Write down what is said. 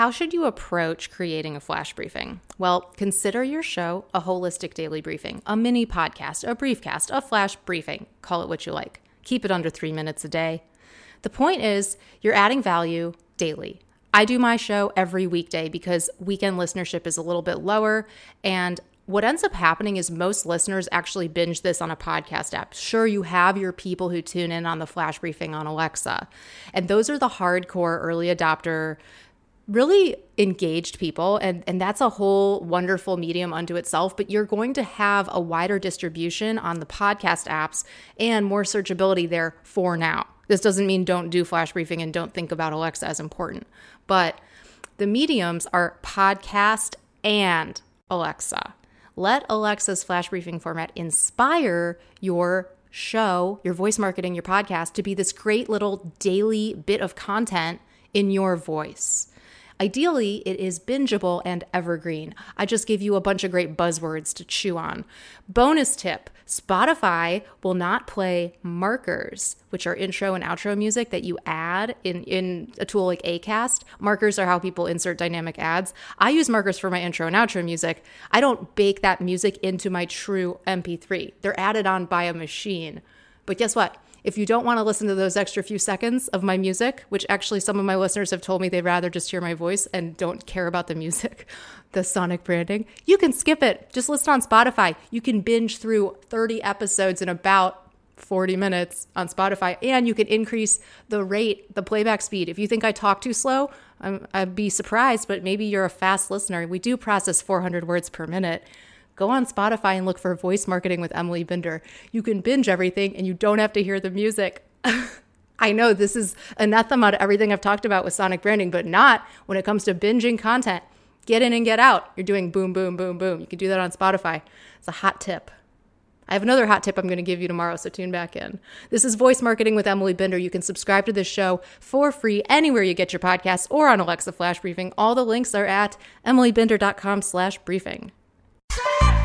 How should you approach creating a flash briefing? Well, consider your show a holistic daily briefing, a mini podcast, a briefcast, a flash briefing. Call it what you like. Keep it under three minutes a day. The point is, you're adding value daily. I do my show every weekday because weekend listenership is a little bit lower. And what ends up happening is most listeners actually binge this on a podcast app. Sure, you have your people who tune in on the flash briefing on Alexa. And those are the hardcore early adopter really engaged people and and that's a whole wonderful medium unto itself but you're going to have a wider distribution on the podcast apps and more searchability there for now. This doesn't mean don't do flash briefing and don't think about alexa as important but the mediums are podcast and alexa. Let alexa's flash briefing format inspire your show your voice marketing your podcast to be this great little daily bit of content in your voice Ideally, it is bingeable and evergreen. I just gave you a bunch of great buzzwords to chew on. Bonus tip Spotify will not play markers, which are intro and outro music that you add in, in a tool like Acast. Markers are how people insert dynamic ads. I use markers for my intro and outro music. I don't bake that music into my true MP3, they're added on by a machine. But guess what? If you don't want to listen to those extra few seconds of my music, which actually some of my listeners have told me they'd rather just hear my voice and don't care about the music, the sonic branding, you can skip it. Just listen on Spotify. You can binge through 30 episodes in about 40 minutes on Spotify, and you can increase the rate, the playback speed. If you think I talk too slow, i would be surprised, but maybe you're a fast listener. We do process 400 words per minute go on Spotify and look for Voice Marketing with Emily Binder. You can binge everything and you don't have to hear the music. I know this is anathema to everything I've talked about with sonic branding, but not when it comes to binging content. Get in and get out. You're doing boom, boom, boom, boom. You can do that on Spotify. It's a hot tip. I have another hot tip I'm going to give you tomorrow, so tune back in. This is Voice Marketing with Emily Binder. You can subscribe to this show for free anywhere you get your podcasts or on Alexa Flash Briefing. All the links are at emilybinder.com slash briefing. Say it!